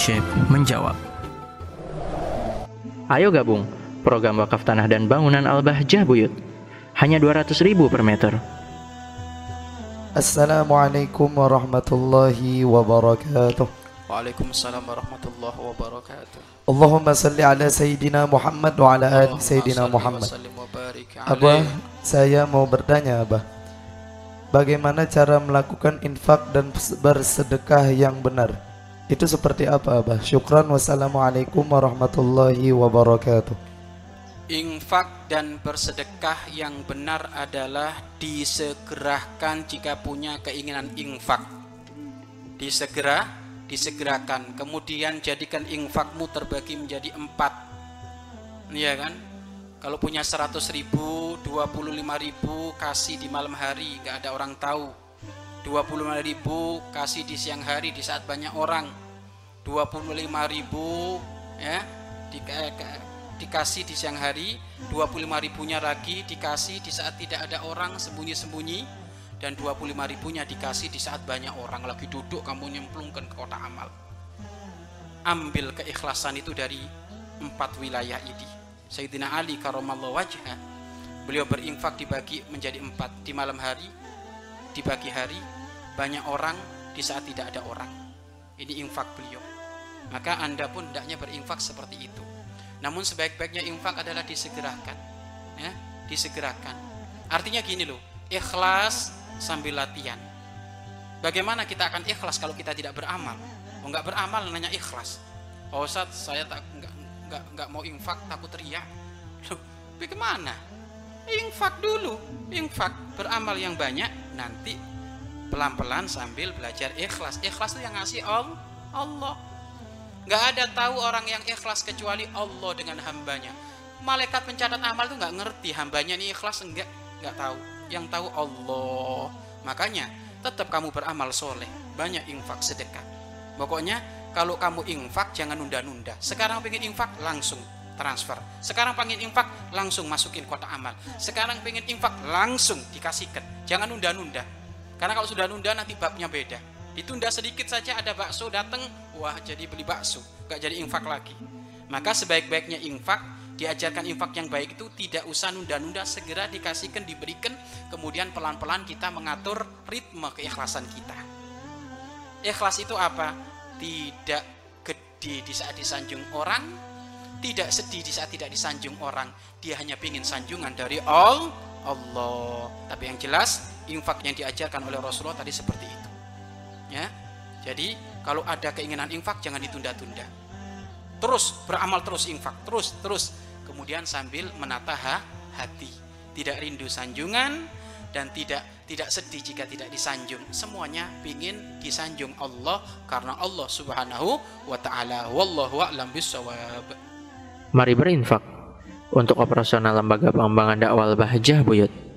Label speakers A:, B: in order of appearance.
A: Syekh menjawab. Ayo gabung program wakaf tanah dan bangunan Al-Bahjah Buyut. Hanya 200 ribu per meter.
B: Assalamualaikum warahmatullahi wabarakatuh.
C: Waalaikumsalam warahmatullahi wabarakatuh.
B: Allahumma salli ala Sayyidina Muhammad wa ala ali Sayyidina Muhammad. Abah, saya mau bertanya Abah. Bagaimana cara melakukan infak dan bersedekah yang benar? Itu seperti apa Abah? Syukran wassalamualaikum warahmatullahi wabarakatuh.
C: Infak dan bersedekah yang benar adalah disegerakan jika punya keinginan infak. Disegera, disegerakan. Kemudian jadikan infakmu terbagi menjadi empat. Iya kan? Kalau punya 100 ribu, 25 ribu kasih di malam hari, nggak ada orang tahu. 25 ribu kasih di siang hari di saat banyak orang. 25 ribu ya di, eh, dikasih di siang hari. 25 ribunya lagi dikasih di saat tidak ada orang sembunyi-sembunyi. Dan 25 ribunya dikasih di saat banyak orang. Lagi duduk kamu nyemplungkan ke kotak amal. Ambil keikhlasan itu dari empat wilayah ini. Sayyidina Ali karamallahu wajhah beliau berinfak dibagi menjadi empat. Di malam hari di pagi hari banyak orang di saat tidak ada orang. Ini infak beliau. Maka anda pun hendaknya berinfak seperti itu. Namun sebaik-baiknya infak adalah disegerakan ya disegerakan. Artinya gini loh ikhlas sambil latihan. Bagaimana kita akan ikhlas kalau kita tidak beramal? Oh nggak beramal nanya ikhlas. Oh Ustaz saya tak nggak nggak nggak mau infak takut teriak. Loh bagaimana infak dulu. Infak beramal yang banyak nanti pelan-pelan sambil belajar ikhlas. Ikhlas itu yang ngasih Al- Allah. Nggak ada tahu orang yang ikhlas kecuali Allah dengan hambanya. Malaikat pencatat amal itu nggak ngerti hambanya ini ikhlas enggak. Nggak tahu. Yang tahu Allah. Makanya tetap kamu beramal soleh. Banyak infak sedekah. Pokoknya kalau kamu infak jangan nunda-nunda. Sekarang pengen infak langsung transfer. Sekarang pengen infak langsung masukin kotak amal. Sekarang pengen infak langsung dikasihkan jangan nunda-nunda. Karena kalau sudah nunda nanti babnya beda. Ditunda sedikit saja ada bakso datang wah jadi beli bakso. Gak jadi infak lagi. Maka sebaik-baiknya infak diajarkan infak yang baik itu tidak usah nunda-nunda segera dikasihkan diberikan. Kemudian pelan-pelan kita mengatur ritme keikhlasan kita. Ikhlas itu apa? Tidak gede di saat disanjung orang tidak sedih di saat tidak disanjung orang. Dia hanya ingin sanjungan dari all Allah. Tapi yang jelas infak yang diajarkan oleh Rasulullah tadi seperti itu. Ya. Jadi kalau ada keinginan infak jangan ditunda-tunda. Terus beramal terus infak. Terus terus. Kemudian sambil menata ha- hati. Tidak rindu sanjungan dan tidak tidak sedih jika tidak disanjung. Semuanya ingin disanjung Allah karena Allah Subhanahu wa taala. Wallahu a'lam bissawab
A: Mari berinfak untuk operasional lembaga pengembangan dakwah Al-Bahjah Buyut.